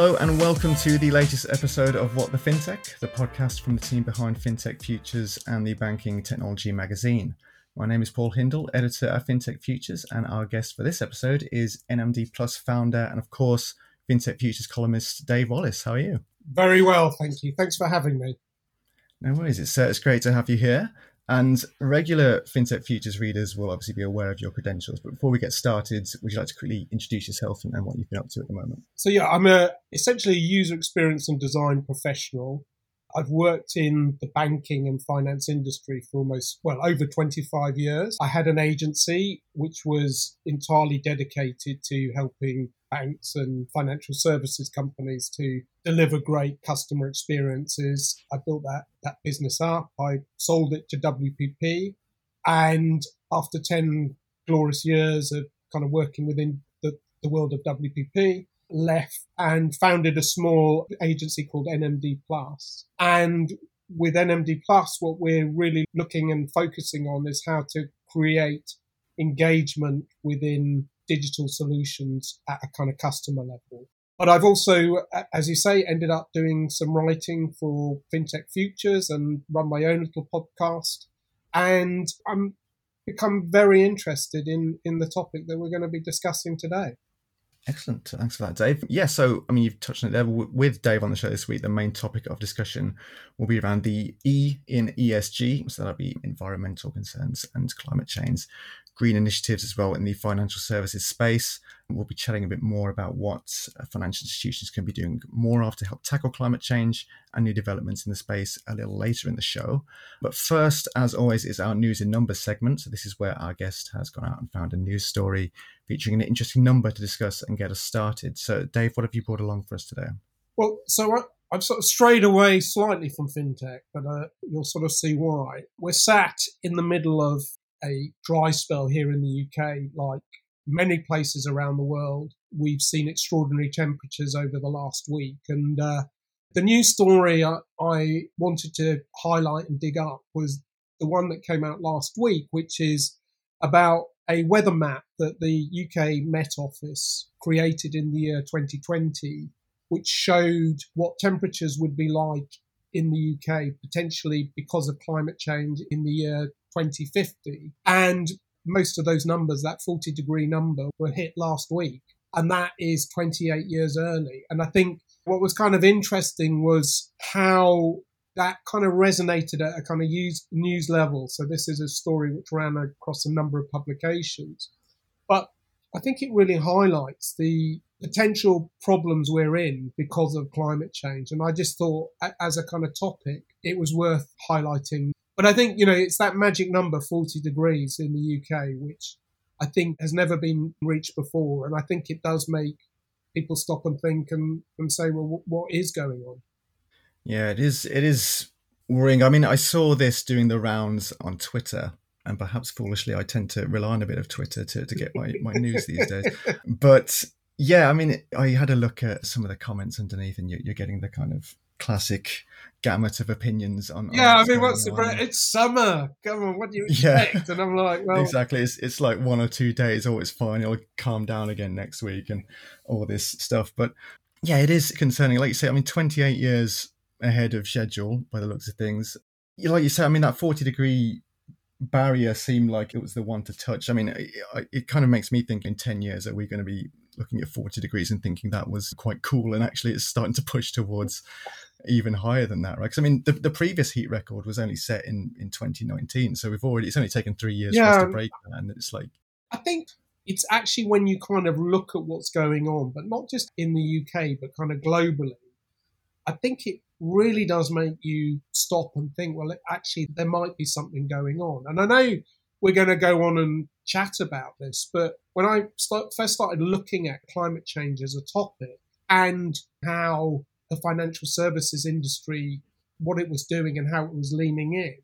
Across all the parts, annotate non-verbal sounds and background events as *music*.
Hello and welcome to the latest episode of What the FinTech, the podcast from the team behind FinTech Futures and the Banking Technology magazine. My name is Paul Hindle, editor at FinTech Futures, and our guest for this episode is NMD Plus founder and, of course, FinTech Futures columnist Dave Wallace. How are you? Very well, thank you. Thanks for having me. No worries. It's, uh, it's great to have you here. And regular FinTech Futures readers will obviously be aware of your credentials. But before we get started, would you like to quickly introduce yourself and, and what you've been up to at the moment? So, yeah, I'm a essentially a user experience and design professional. I've worked in the banking and finance industry for almost, well, over 25 years. I had an agency which was entirely dedicated to helping banks and financial services companies to deliver great customer experiences. I built that, that business up. I sold it to WPP. And after 10 glorious years of kind of working within the, the world of WPP, left and founded a small agency called NMD Plus. And with NMD Plus, what we're really looking and focusing on is how to create engagement within digital solutions at a kind of customer level. But I've also, as you say, ended up doing some writing for FinTech Futures and run my own little podcast. And I'm become very interested in in the topic that we're going to be discussing today. Excellent. Thanks for that, Dave. Yeah, so I mean, you've touched on it there with Dave on the show this week. The main topic of discussion will be around the E in ESG, so that'll be environmental concerns and climate change, green initiatives as well in the financial services space. We'll be chatting a bit more about what uh, financial institutions can be doing more of to help tackle climate change and new developments in the space a little later in the show. But first, as always, is our news in numbers segment. So this is where our guest has gone out and found a news story featuring an interesting number to discuss and get us started. So, Dave, what have you brought along for us today? Well, so I, I've sort of strayed away slightly from fintech, but uh, you'll sort of see why. We're sat in the middle of a dry spell here in the UK, like many places around the world. We've seen extraordinary temperatures over the last week. And uh, the news story I, I wanted to highlight and dig up was the one that came out last week, which is about a weather map that the UK Met Office created in the year 2020, which showed what temperatures would be like in the UK, potentially because of climate change in the year 2050. And most of those numbers, that 40 degree number, were hit last week. And that is 28 years early. And I think what was kind of interesting was how that kind of resonated at a kind of news level. So this is a story which ran across a number of publications. But I think it really highlights the potential problems we're in because of climate change. And I just thought, as a kind of topic, it was worth highlighting but I think, you know, it's that magic number, 40 degrees in the UK, which I think has never been reached before. And I think it does make people stop and think and, and say, well, what is going on? Yeah, it is. It is worrying. I mean, I saw this doing the rounds on Twitter, and perhaps foolishly, I tend to rely on a bit of Twitter to, to get my, my news these days. *laughs* But yeah, I mean, I had a look at some of the comments underneath, and you're, you're getting the kind of classic gamut of opinions on. Yeah, on I mean, what's the it's summer. Come on, what do you *laughs* expect? Yeah. And I'm like, well, exactly. It's it's like one or two days. Oh, it's fine. It'll calm down again next week, and all this stuff. But yeah, it is concerning. Like you say, I mean, 28 years ahead of schedule by the looks of things. Like you say, I mean, that 40 degree barrier seemed like it was the one to touch. I mean, it, it kind of makes me think in 10 years, are we going to be looking at 40 degrees and thinking that was quite cool and actually it's starting to push towards even higher than that right because i mean the, the previous heat record was only set in in 2019 so we've already it's only taken three years yeah, for us to break that and it's like i think it's actually when you kind of look at what's going on but not just in the uk but kind of globally i think it really does make you stop and think well actually there might be something going on and i know we're going to go on and chat about this. But when I start, first started looking at climate change as a topic and how the financial services industry, what it was doing and how it was leaning in,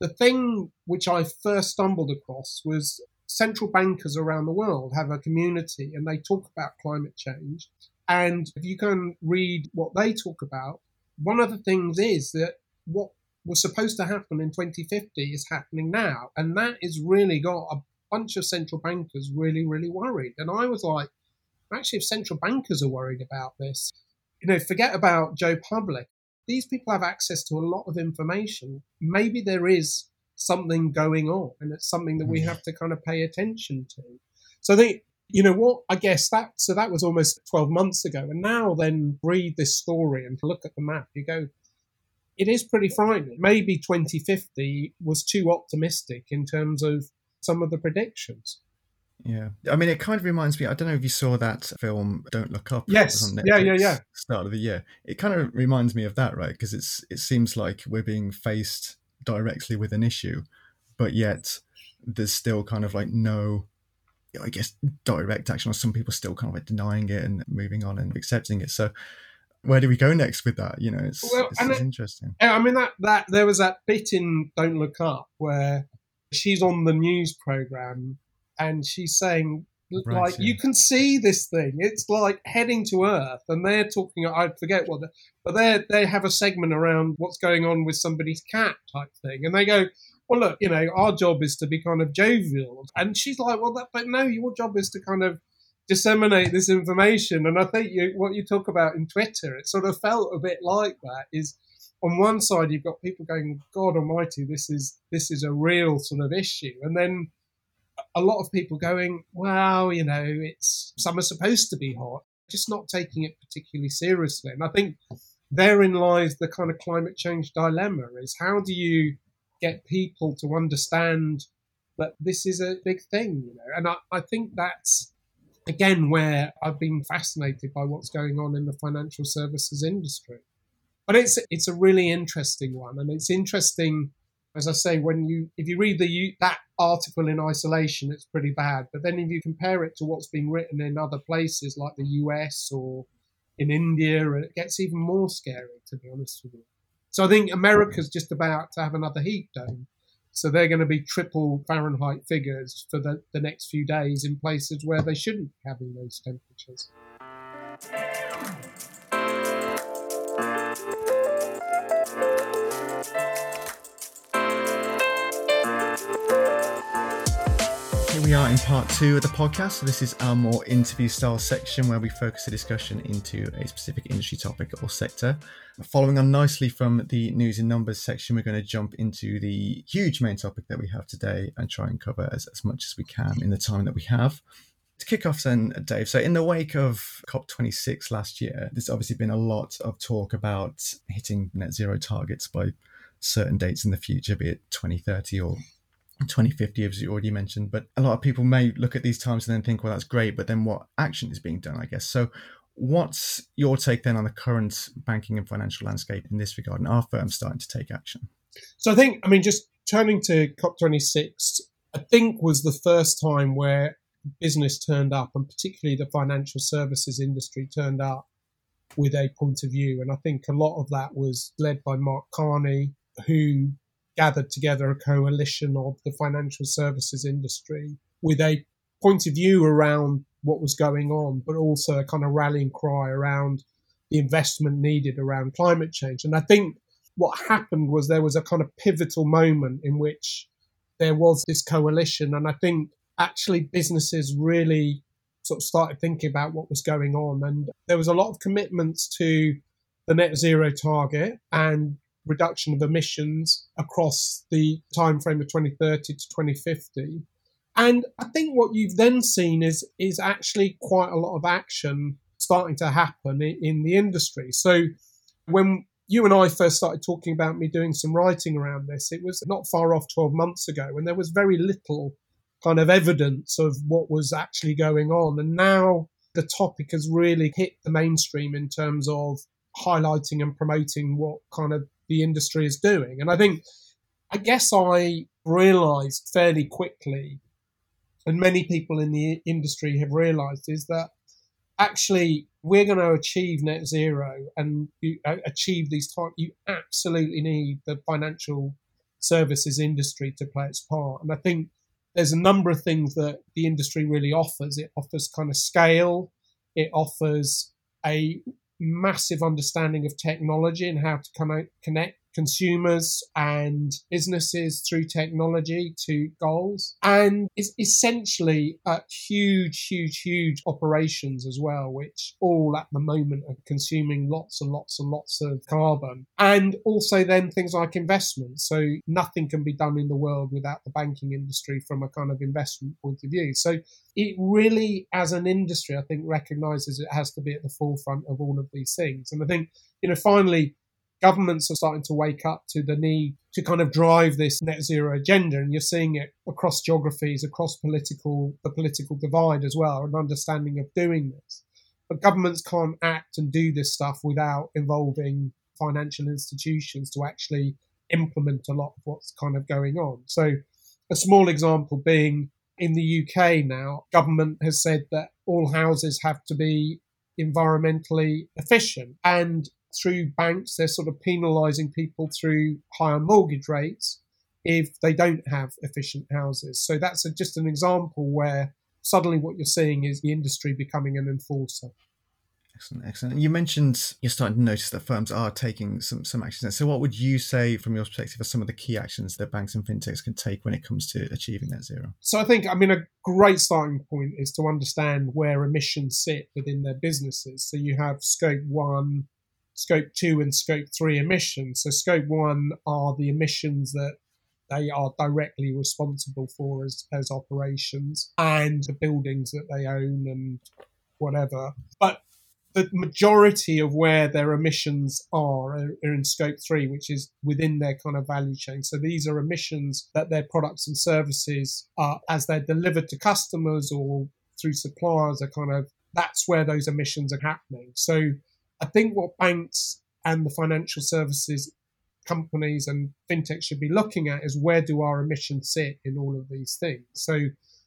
the thing which I first stumbled across was central bankers around the world have a community and they talk about climate change. And if you can read what they talk about, one of the things is that what was supposed to happen in 2050 is happening now. And that has really got a bunch of central bankers really, really worried. And I was like, actually, if central bankers are worried about this, you know, forget about Joe Public. These people have access to a lot of information. Maybe there is something going on and it's something that we mm. have to kind of pay attention to. So I think, you know what, I guess that, so that was almost 12 months ago. And now then read this story and look at the map, you go, it is pretty frightening. Maybe 2050 was too optimistic in terms of some of the predictions. Yeah, I mean, it kind of reminds me. I don't know if you saw that film "Don't Look Up." Yes. yeah, yeah, yeah. Start of the year. It kind of reminds me of that, right? Because it's it seems like we're being faced directly with an issue, but yet there's still kind of like no, I guess, direct action, or some people still kind of like denying it and moving on and accepting it. So where do we go next with that? You know, it's, well, it's, it's it, interesting. I mean that that there was that bit in Don't Look Up where she's on the news program and she's saying right, like yeah. you can see this thing it's like heading to earth and they're talking i forget what but they they have a segment around what's going on with somebody's cat type thing and they go well look you know our job is to be kind of jovial and she's like well that but no your job is to kind of disseminate this information and i think you, what you talk about in twitter it sort of felt a bit like that is on one side you've got people going god almighty this is this is a real sort of issue and then a lot of people going, well, you know, it's summer's supposed to be hot, just not taking it particularly seriously. And I think therein lies the kind of climate change dilemma is how do you get people to understand that this is a big thing, you know? And I, I think that's again where I've been fascinated by what's going on in the financial services industry. But it's it's a really interesting one, and it's interesting as I say, when you if you read the that article in isolation, it's pretty bad. But then if you compare it to what's being written in other places like the US or in India, it gets even more scary. To be honest with you, so I think America's just about to have another heat dome. So they're going to be triple Fahrenheit figures for the, the next few days in places where they shouldn't be having those temperatures. We are in part two of the podcast. This is our more interview style section where we focus the discussion into a specific industry topic or sector. Following on nicely from the news and numbers section, we're going to jump into the huge main topic that we have today and try and cover as, as much as we can in the time that we have. To kick off then, Dave, so in the wake of COP26 last year, there's obviously been a lot of talk about hitting net zero targets by certain dates in the future, be it 2030 or 2050 as you already mentioned but a lot of people may look at these times and then think well that's great but then what action is being done i guess? So what's your take then on the current banking and financial landscape in this regard and are firms starting to take action? So i think i mean just turning to cop26 i think was the first time where business turned up and particularly the financial services industry turned up with a point of view and i think a lot of that was led by mark carney who gathered together a coalition of the financial services industry with a point of view around what was going on, but also a kind of rallying cry around the investment needed around climate change. And I think what happened was there was a kind of pivotal moment in which there was this coalition. And I think actually businesses really sort of started thinking about what was going on. And there was a lot of commitments to the net zero target and reduction of emissions across the time frame of 2030 to 2050. And I think what you've then seen is is actually quite a lot of action starting to happen in, the industry. So when you and I first started talking about me doing some writing around this, it was not far off 12 months ago and there was very little kind of evidence of what was actually going on. And now the topic has really hit the mainstream in terms of highlighting and promoting what kind of the industry is doing. And I think, I guess I realized fairly quickly, and many people in the industry have realized, is that actually we're going to achieve net zero and achieve these targets. You absolutely need the financial services industry to play its part. And I think there's a number of things that the industry really offers. It offers kind of scale. It offers a massive understanding of technology and how to come out, connect consumers and businesses through technology to goals. And it's essentially uh, huge, huge, huge operations as well, which all at the moment are consuming lots and lots and lots of carbon. And also then things like investment. So nothing can be done in the world without the banking industry from a kind of investment point of view. So it really, as an industry, I think recognizes it has to be at the forefront of all of these things. And I think, you know, finally, governments are starting to wake up to the need to kind of drive this net zero agenda and you're seeing it across geographies across political the political divide as well an understanding of doing this. But governments can't act and do this stuff without involving financial institutions to actually implement a lot of what's kind of going on. So a small example being in the UK now government has said that all houses have to be environmentally efficient and through banks, they're sort of penalising people through higher mortgage rates if they don't have efficient houses. So that's a, just an example where suddenly what you're seeing is the industry becoming an enforcer. Excellent, excellent. You mentioned you're starting to notice that firms are taking some some actions. So, what would you say, from your perspective, are some of the key actions that banks and fintechs can take when it comes to achieving net zero? So, I think, I mean, a great starting point is to understand where emissions sit within their businesses. So, you have scope one, scope two and scope three emissions. So, scope one are the emissions that they are directly responsible for as, as operations and the buildings that they own and whatever. But the majority of where their emissions are, are in scope three, which is within their kind of value chain. So these are emissions that their products and services are, as they're delivered to customers or through suppliers, are kind of that's where those emissions are happening. So I think what banks and the financial services companies and fintech should be looking at is where do our emissions sit in all of these things. So,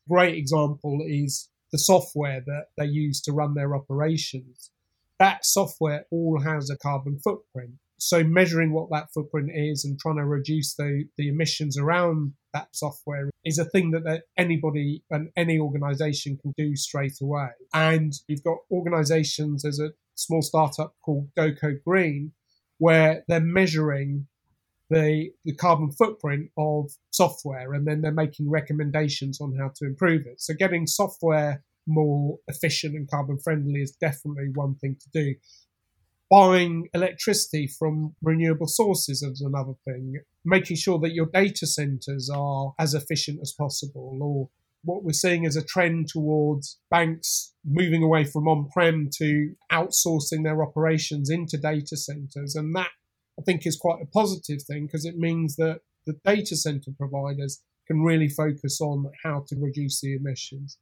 great example is the software that they use to run their operations. That software all has a carbon footprint. So, measuring what that footprint is and trying to reduce the, the emissions around that software is a thing that, that anybody and any organization can do straight away. And you've got organizations as a small startup called GoCodeGreen, where they're measuring the, the carbon footprint of software and then they're making recommendations on how to improve it. So getting software more efficient and carbon friendly is definitely one thing to do. Buying electricity from renewable sources is another thing. Making sure that your data centers are as efficient as possible or what we're seeing is a trend towards banks moving away from on prem to outsourcing their operations into data centers. And that, I think, is quite a positive thing because it means that the data center providers can really focus on how to reduce the emissions.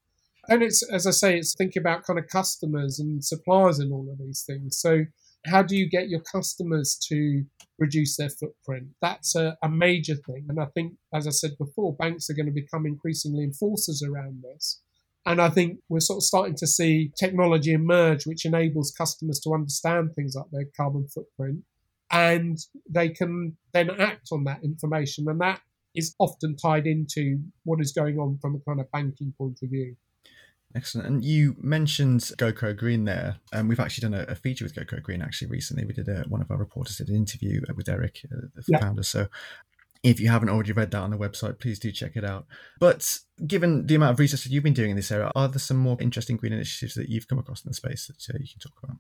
And it's, as I say, it's thinking about kind of customers and suppliers and all of these things. So, how do you get your customers to reduce their footprint? That's a, a, major thing. And I think, as I said before, banks are going to become increasingly enforcers around this. And I think we're sort of starting to see technology emerge which enables customers to understand things like their carbon footprint and they can then act on that information. And that is often tied into what is going on from a kind of banking point of view. Excellent. And you mentioned GoCodeGreen there, and we've actually done a, a feature with GoCodeGreen actually recently. We did a, one of our reporters did an interview with Eric, uh, the yeah. founder. So if you haven't already read that on the website, please do check it out. But given the amount of research that you've been doing in this area, are there some more interesting green initiatives that you've come across in the space that uh, you can talk about?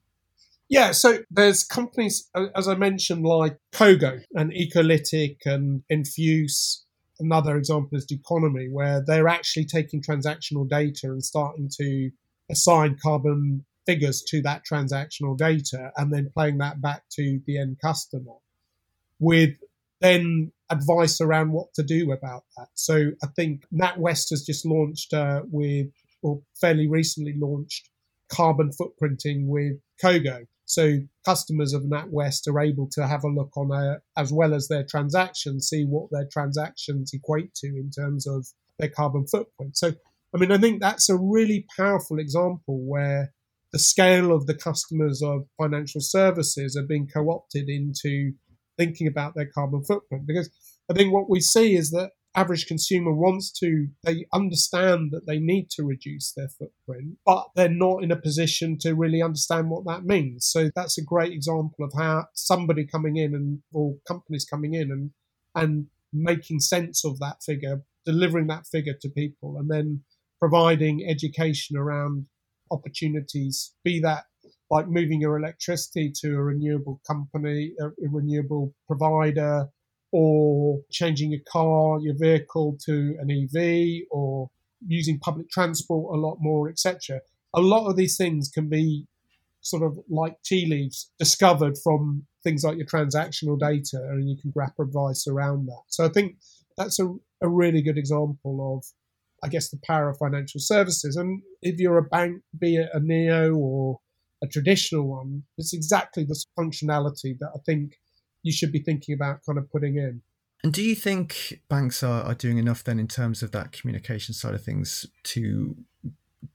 Yeah, so there's companies, as I mentioned, like Cogo and ecolytiq and Enfuce another example is Doconomy, where they're actually taking transactional data and starting to assign carbon figures to that transactional data and then playing that back to the end customer with then advice around what to do about that. So I think NatWest has just launched uh, with, or fairly recently launched, carbon footprinting with Cogo. So customers of NatWest are able to have a look on a, as well as their transactions, see what their transactions equate to in terms of their carbon footprint. So, I mean, I think that's a really powerful example where the scale of the customers of financial services are being co-opted into thinking about their carbon footprint. Because I think what we see is that average consumer wants to, they understand that they need to reduce their footprint, but they're not in a position to really understand what that means. So that's a great example of how somebody coming in and or companies coming in and and making sense of that figure, delivering that figure to people, and then providing education around opportunities, be that like moving your electricity to a renewable company, a, renewable provider, or changing your car, your vehicle to an EV, or using public transport a lot more, etc. A lot of these things can be sort of like tea leaves discovered from things like your transactional data, and you can grab advice around that. So I think that's a, a really good example of, I guess, the power of financial services. And if you're a bank, be it a neo or a traditional one, it's exactly the functionality that I think you should be thinking about kind of putting in. And do you think banks are, are doing enough then in terms of that communication side of things to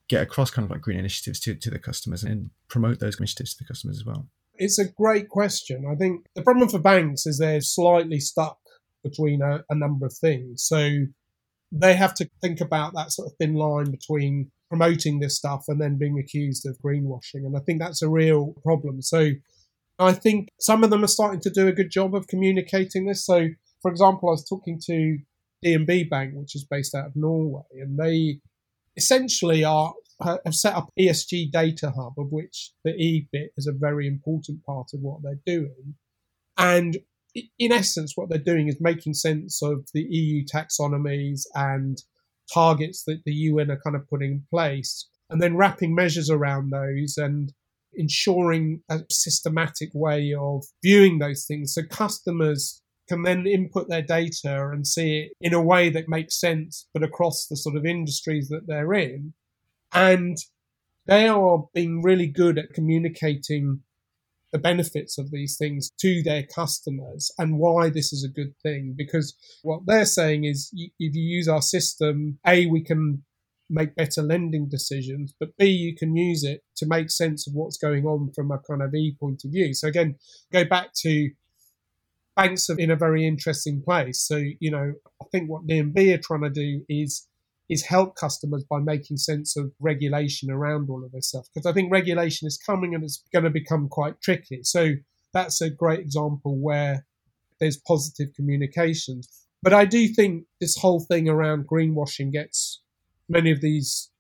get across kind of like green initiatives to, to the customers and promote those initiatives to the customers as well? It's a great question. I think the problem for banks is they're slightly stuck between a, a number of things. So they have to think about that sort of thin line between promoting this stuff and then being accused of greenwashing. And I think that's a real problem. So I think some of them are starting to do a good job of communicating this. So, for example, I was talking to DNB Bank, which is based out of Norway, and they essentially are have set up ESG data hub, of which the E bit is a very important part of what they're doing. And in essence, what they're doing is making sense of the EU taxonomies and targets that the UN are kind of putting in place, and then wrapping measures around those and ensuring a systematic way of viewing those things so customers can then input their data and see it in a way that makes sense, but across the sort of industries that they're in. And they are being really good at communicating the benefits of these things to their customers and why this is a good thing. Because what they're saying is if you use our system, A, we can make better lending decisions, but B, you can use it to make sense of what's going on from a kind of E point of view. So again, go back to banks are in a very interesting place. So, you know, I think what DNB are trying to do is is help customers by making sense of regulation around all of this stuff. Because I think regulation is coming and it's going to become quite tricky. So that's a great example where there's positive communications. But I do think this whole thing around greenwashing gets many of these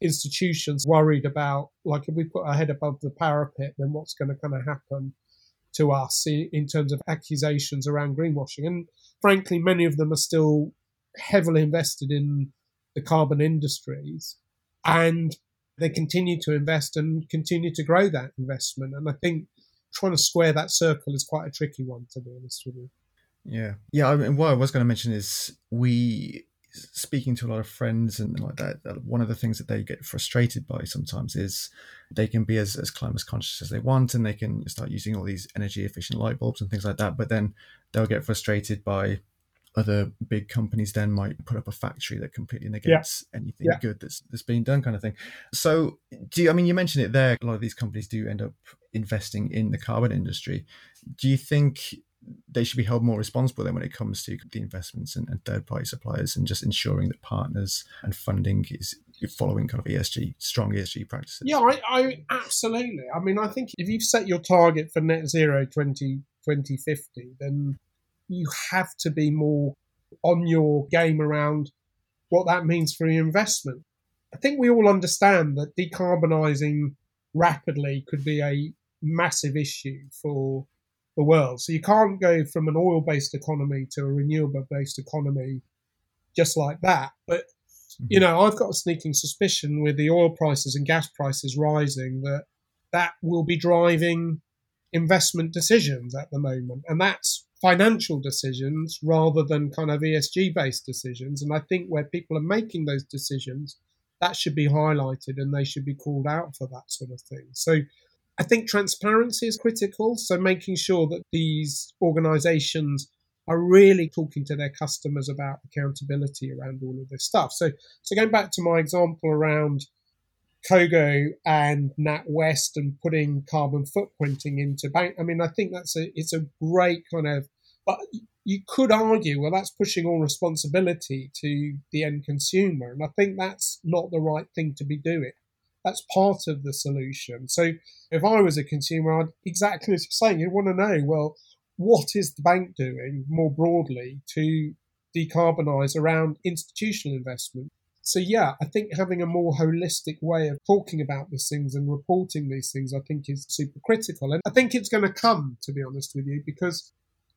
institutions worried about, like, if we put our head above the parapet, then what's going to kind of happen to us in, terms of accusations around greenwashing? And frankly, many of them are still heavily invested in the carbon industries. And they continue to invest and continue to grow that investment. And I think trying to square that circle is quite a tricky one, to be honest with you. Yeah. Yeah. I mean, what I was going to mention is we, speaking to a lot of friends and like that, one of the things that they get frustrated by sometimes is they can be as, as climate conscious as they want and they can start using all these energy efficient light bulbs and things like that. But then they'll get frustrated by other big companies then might put up a factory that completely negates yeah. anything yeah. good that's that's being done kind of thing so do you, i mean you mentioned it there a lot of these companies do end up investing in the carbon industry do you think they should be held more responsible then when it comes to the investments and, and third party suppliers and just ensuring that partners and funding is following kind of ESG, strong ESG practices. Yeah, I, I absolutely. I mean, I think if you've set your target for net zero 20, 2050, then you have to be more on your game around what that means for your investment. I think we all understand that decarbonising rapidly could be a massive issue for the world. So you can't go from an oil based economy to a renewable based economy just like that. But, mm-hmm. you know, I've got a sneaking suspicion with the oil prices and gas prices rising that that will be driving investment decisions at the moment. And that's financial decisions rather than kind of ESG based decisions. And I think where people are making those decisions, that should be highlighted and they should be called out for that sort of thing. So I think transparency is critical. So making sure that these organizations are really talking to their customers about accountability around all of this stuff. So, so going back to my example around Cogo and NatWest and putting carbon footprinting into bank. I mean, I think that's a it's a great kind of. But you could argue, well, that's pushing all responsibility to the end consumer. And I think that's not the right thing to be doing. That's part of the solution. So if I was a consumer, I'd exactly as you're saying, you want to know, well, what is the bank doing more broadly to decarbonize around institutional investment? So yeah, I think having a more holistic way of talking about these things and reporting these things, I think is super critical. And I think it's going to come, to be honest with you, because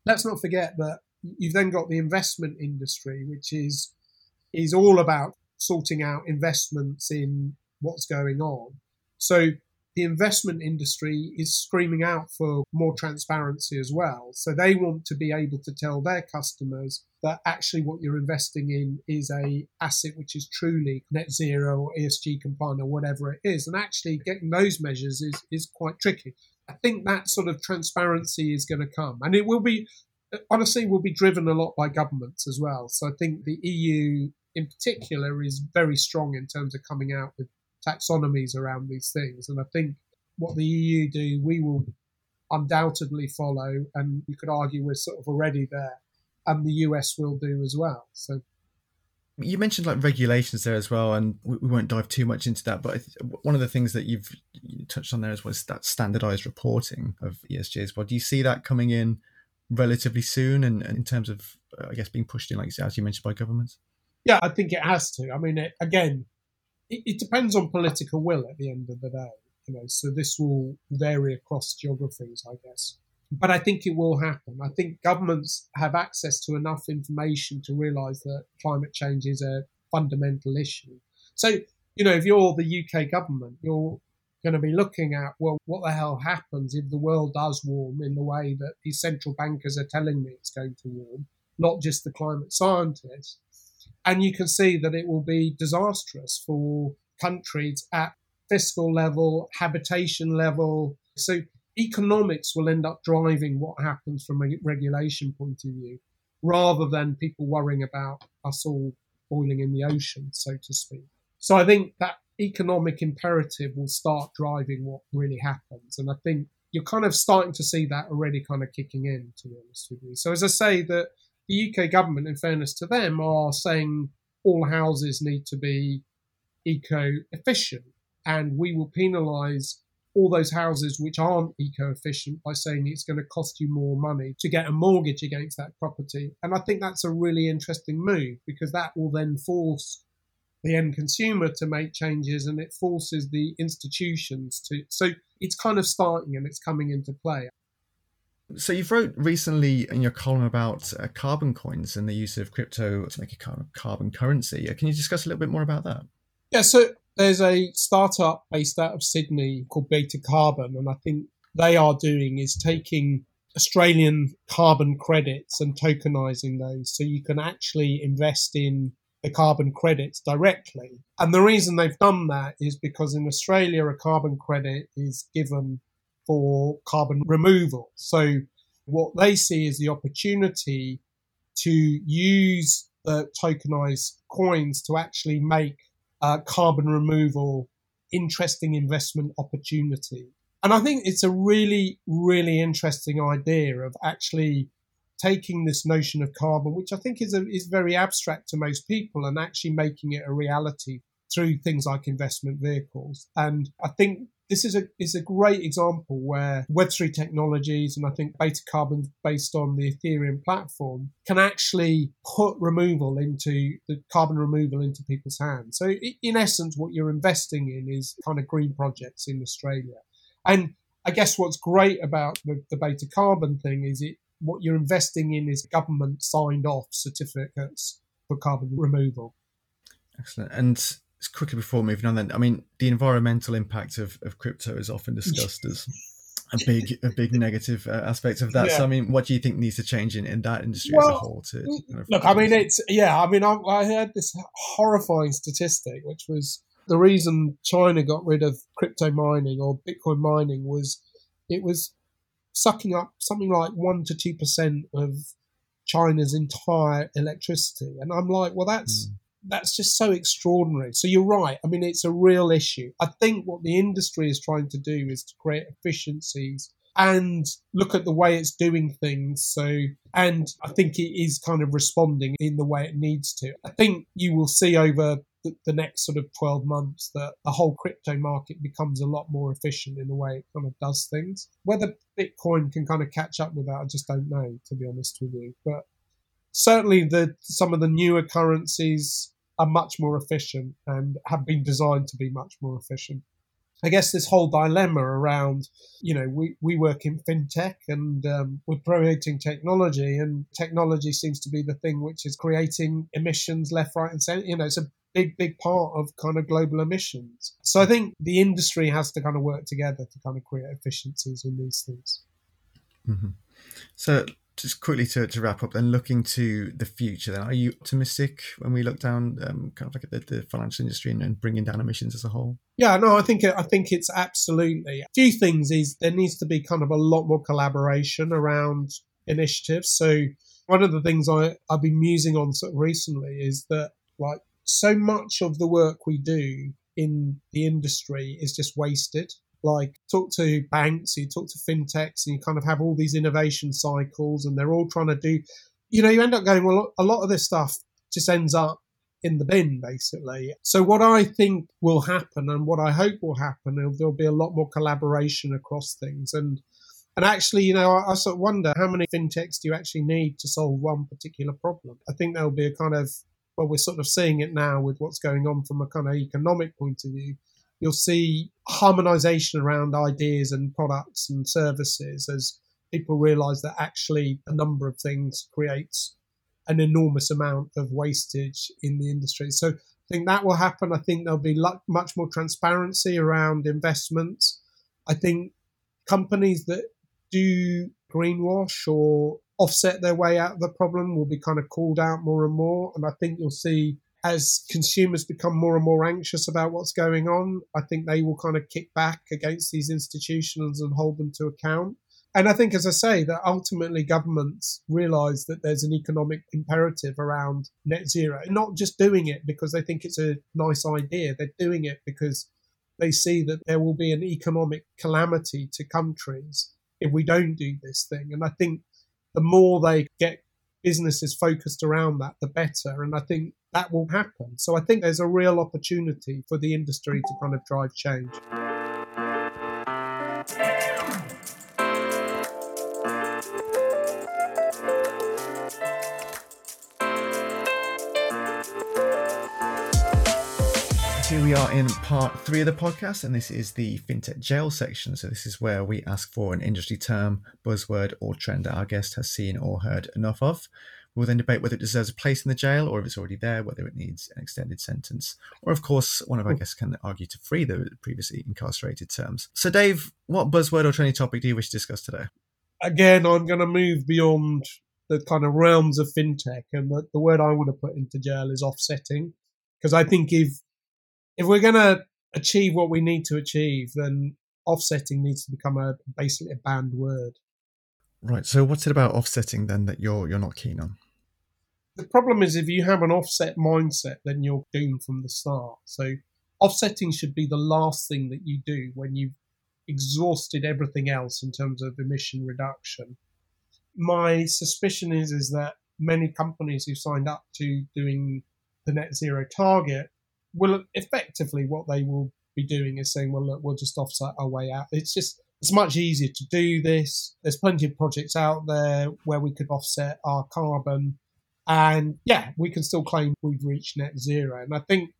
let's not forget that you've then got the investment industry, which is is all about sorting out investments in what's going on. So the investment industry is screaming out for more transparency as well. So they want to be able to tell their customers that actually what you're investing in is a asset which is truly net zero or ESG compliant or whatever it is. And actually getting those measures is, is quite tricky. I think that sort of transparency is going to come. And it will be honestly will be driven a lot by governments as well. So I think the EU in particular is very strong in terms of coming out with taxonomies around these things. And I think what the EU do, we will undoubtedly follow, and you could argue we're sort of already there, and the US will do as well. So you mentioned like regulations there as well, and we, won't dive too much into that. But one of the things that you've touched on there as well is that standardized reporting of ESG as well. Do you see that coming in relatively soon, and, and in terms of, uh, I guess, being pushed in, like as you mentioned, by governments? Yeah, I think it has to. I mean, it, again, it, it, depends on political will at the end of the day. You know, so this will vary across geographies, I guess. But I think it will happen. I think governments have access to enough information to realise that climate change is a fundamental issue. So, you know, if you're the UK government, you're going to be looking at, well, what the hell happens if the world does warm in the way that these central bankers are telling me it's going to warm, not just the climate scientists. And you can see that it will be disastrous for countries at fiscal level, habitation level. So economics will end up driving what happens from a regulation point of view, rather than people worrying about us all boiling in the ocean, so to speak. So I think that economic imperative will start driving what really happens. And I think you're kind of starting to see that already kind of kicking in, to be honest with you. So as I say, that the UK government, in fairness to them, are saying all houses need to be eco efficient, and we will penalise all those houses which aren't eco efficient by saying it's going to cost you more money to get a mortgage against that property. And I think that's a really interesting move because that will then force the end consumer to make changes and it forces the institutions to. So it's kind of starting and it's coming into play. So you've wrote recently in your column about uh, carbon coins and the use of crypto to make a kind of carbon currency. Uh, can you discuss a little bit more about that? Yeah, so there's a startup based out of Sydney called Beta Carbon, and I think they are doing is taking Australian carbon credits and tokenizing those so you can actually invest in the carbon credits directly. And the reason they've done that is because in Australia, a carbon credit is given for carbon removal. So what they see is the opportunity to use the tokenized coins to actually make uh, carbon removal interesting investment opportunity. And I think it's a really, really interesting idea of actually taking this notion of carbon, which I think is a, is very abstract to most people, and actually making it a reality through things like investment vehicles. And I think this is a is a great example where Web3 technologies and I think Beta Carbon based on the Ethereum platform can actually put removal into the carbon removal into people's hands. So in essence, what you're investing in is kind of green projects in Australia. And I guess what's great about the, the Beta Carbon thing is it what you're investing in is government signed off certificates for carbon removal. Excellent. And quickly before moving on, then, I mean, the environmental impact of, of crypto is often discussed as a big a big negative uh, aspect of that. Yeah. So, I mean, what do you think needs to change in, in that industry well, as a whole? To kind of look, I mean, it's yeah. I mean, I, I heard this horrifying statistic, which was the reason China got rid of crypto mining or Bitcoin mining was it was sucking up something like one to two percent of China's entire electricity. And I'm like, well, that's mm. That's just so extraordinary. So you're right. I mean, it's a real issue. I think what the industry is trying to do is to create efficiencies and look at the way it's doing things. So, and I think it is kind of responding in the way it needs to. I think you will see over the, the next sort of 12 months that the whole crypto market becomes a lot more efficient in the way it kind of does things. Whether Bitcoin can kind of catch up with that, I just don't know, to be honest with you. But certainly the some of the newer currencies are much more efficient and have been designed to be much more efficient. I guess this whole dilemma around, you know, we, we work in fintech and um, we're promoting technology, and technology seems to be the thing which is creating emissions left, right, and center. You know, it's a big, big part of kind of global emissions. So I think the industry has to kind of work together to kind of create efficiencies in these things. Mm-hmm. So just quickly to, to wrap up then looking to the future then are you optimistic when we look down um, kind of like at the, the financial industry and, and, bringing down emissions as a whole? Yeah no i think i think it's absolutely a few things is there needs to be kind of a lot more collaboration around initiatives. So one of the things I, i've been musing on sort of recently is that like so much of the work we do in the industry is just wasted like talk to banks, you talk to fintechs, and you kind of have all these innovation cycles, and they're all trying to do. You know, you end up going well. A lot of this stuff just ends up in the bin, basically. So what I think will happen, and what I hope will happen, there'll be a lot more collaboration across things, and and actually, you know, I, I sort of wonder how many fintechs do you actually need to solve one particular problem. I think there'll be a kind of well, we're sort of seeing it now with what's going on from a kind of economic point of view you'll see harmonization around ideas and products and services as people realize that actually a number of things creates an enormous amount of wastage in the industry. So I think that will happen. I think there'll be much more transparency around investments. I think companies that do greenwash or offset their way out of the problem will be kind of called out more and more. And I think you'll see as consumers become more and more anxious about what's going on, I think they will kind of kick back against these institutions and hold them to account. And I think, as I say, that ultimately governments realize that there's an economic imperative around net zero, not just doing it because they think it's a nice idea. They're doing it because they see that there will be an economic calamity to countries if we don't do this thing. And I think the more they get businesses focused around that, the better. And I think that will happen. So I think there's a real opportunity for the industry to kind of drive change. Here we are in part three of the podcast, and this is the fintech jail section. So, this is where we ask for an industry term, buzzword, or trend that our guest has seen or heard enough of. We'll then debate whether it deserves a place in the jail or if it's already there, whether it needs an extended sentence. Or, of course, one of our guests can argue to free the previously incarcerated terms. So, Dave, what buzzword or trending topic do you wish to discuss today? Again, I'm going to move beyond the kind of realms of fintech, and the, the word I want to put into jail is offsetting. Because I think if if we're going to achieve what we need to achieve, then offsetting needs to become a basically a banned word. Right. So, what's it about offsetting then that you're you're not keen on? The problem is if you have an offset mindset, then you're doomed from the start. So, offsetting should be the last thing that you do when you've exhausted everything else in terms of emission reduction. My suspicion is is that many companies who signed up to doing the net zero target will effectively what they will be doing is saying, well, look, we'll just offset our way out. It's just it's much easier to do this. There's plenty of projects out there where we could offset our carbon, and yeah, we can still claim we've reached net zero. And I think,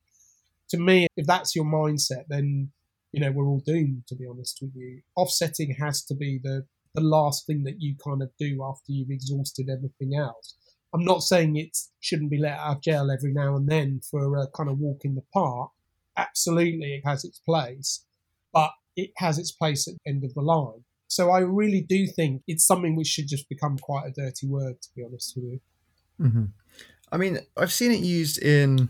to me, if that's your mindset, then you know we're all doomed. To be honest with you, offsetting has to be the the last thing that you kind of do after you've exhausted everything else. I'm not saying it shouldn't be let out of jail every now and then for a kind of walk in the park. Absolutely, it has its place, but it has its place at the end of the line. So I really do think it's something which should just become quite a dirty word, to be honest with you. Mm-hmm. I mean, I've seen it used in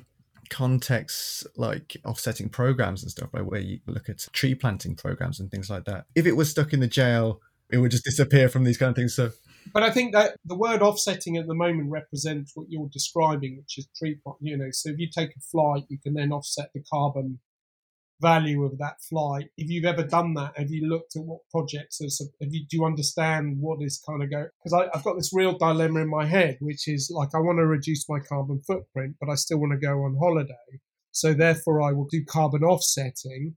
contexts like offsetting programs and stuff, right, where you look at tree planting programs and things like that. If it was stuck in the jail, it would just disappear from these kind of things. So but I think that the word offsetting at the moment represents what you're describing, which is tree pot. You know, so if you take a flight, you can then offset the carbon value of that flight. If you've ever done that, have you looked at what projects are, have you, do you understand what is kind of go? Because I've got this real dilemma in my head, which is like, I want to reduce my carbon footprint, but I still want to go on holiday. So therefore I will do carbon offsetting.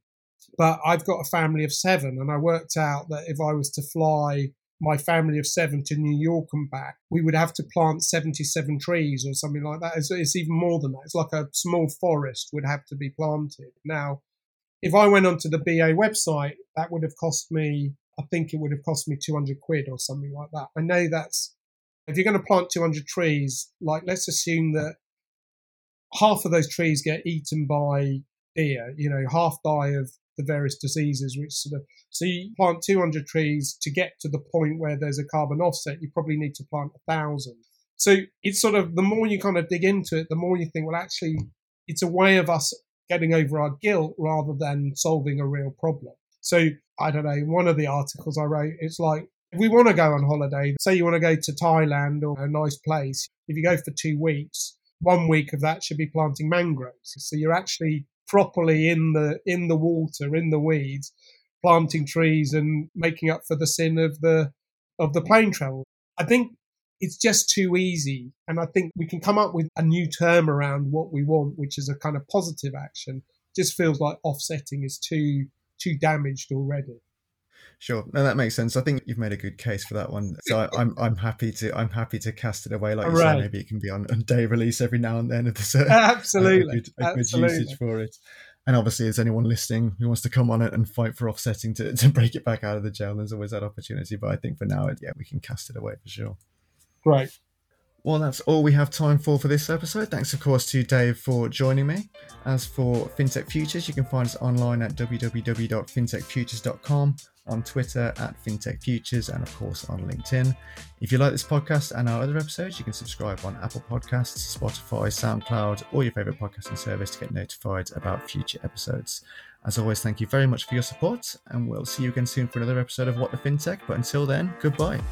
But I've got a family of seven and I worked out that if I was to fly my family of seven to New York and back, we would have to plant 77 trees or something like that. It's, it's, even more than that. It's like a small forest would have to be planted. Now, if I went onto the BA website, that would have cost me, I think it would have cost me 200 quid or something like that. I know that's, if you're going to plant 200 trees, like let's assume that half of those trees get eaten by deer, you know, half die of the various diseases, which sort of, so you plant 200 trees to get to the point where there's a carbon offset, you probably need to plant a thousand. So it's sort of, the more you kind of dig into it, the more you think, well, actually, it's a way of us getting over our guilt rather than solving a real problem. So I don't know, one of the articles I wrote, it's like, if we want to go on holiday, say you want to go to Thailand or a nice place, if you go for two weeks, one week of that should be planting mangroves. So you're actually properly in the in the water, in the weeds, planting trees and making up for the sin of the of the plane travel. I think it's just too easy. And I think we can come up with a new term around what we want, which is a kind of positive action. It just feels like offsetting is too too damaged already. Sure, no, that makes sense. I think you've made a good case for that one. So I, am I'm, I'm happy to I'm happy to cast it away. Like you right. say, maybe it can be on, on day release every now and then if there's a, absolutely a, good, a absolutely. good usage for it. And obviously, is anyone listening who wants to come on it and fight for offsetting to, *laughs* to break it back out of the jail, there's always that opportunity. But I think for now, yeah, we can cast it away for sure. Great. Well, that's all we have time for for this episode. Thanks, of course, to Dave for joining me. As for FinTech Futures, you can find us online at www.fintechfutures.com, on Twitter at FinTech Futures, and of course on LinkedIn. If you like this podcast and our other episodes, you can subscribe on Apple Podcasts, Spotify, SoundCloud, or your favorite podcasting service to get notified about future episodes. As always, thank you very much for your support, and we'll see you again soon for another episode of What the FinTech. But until then, goodbye.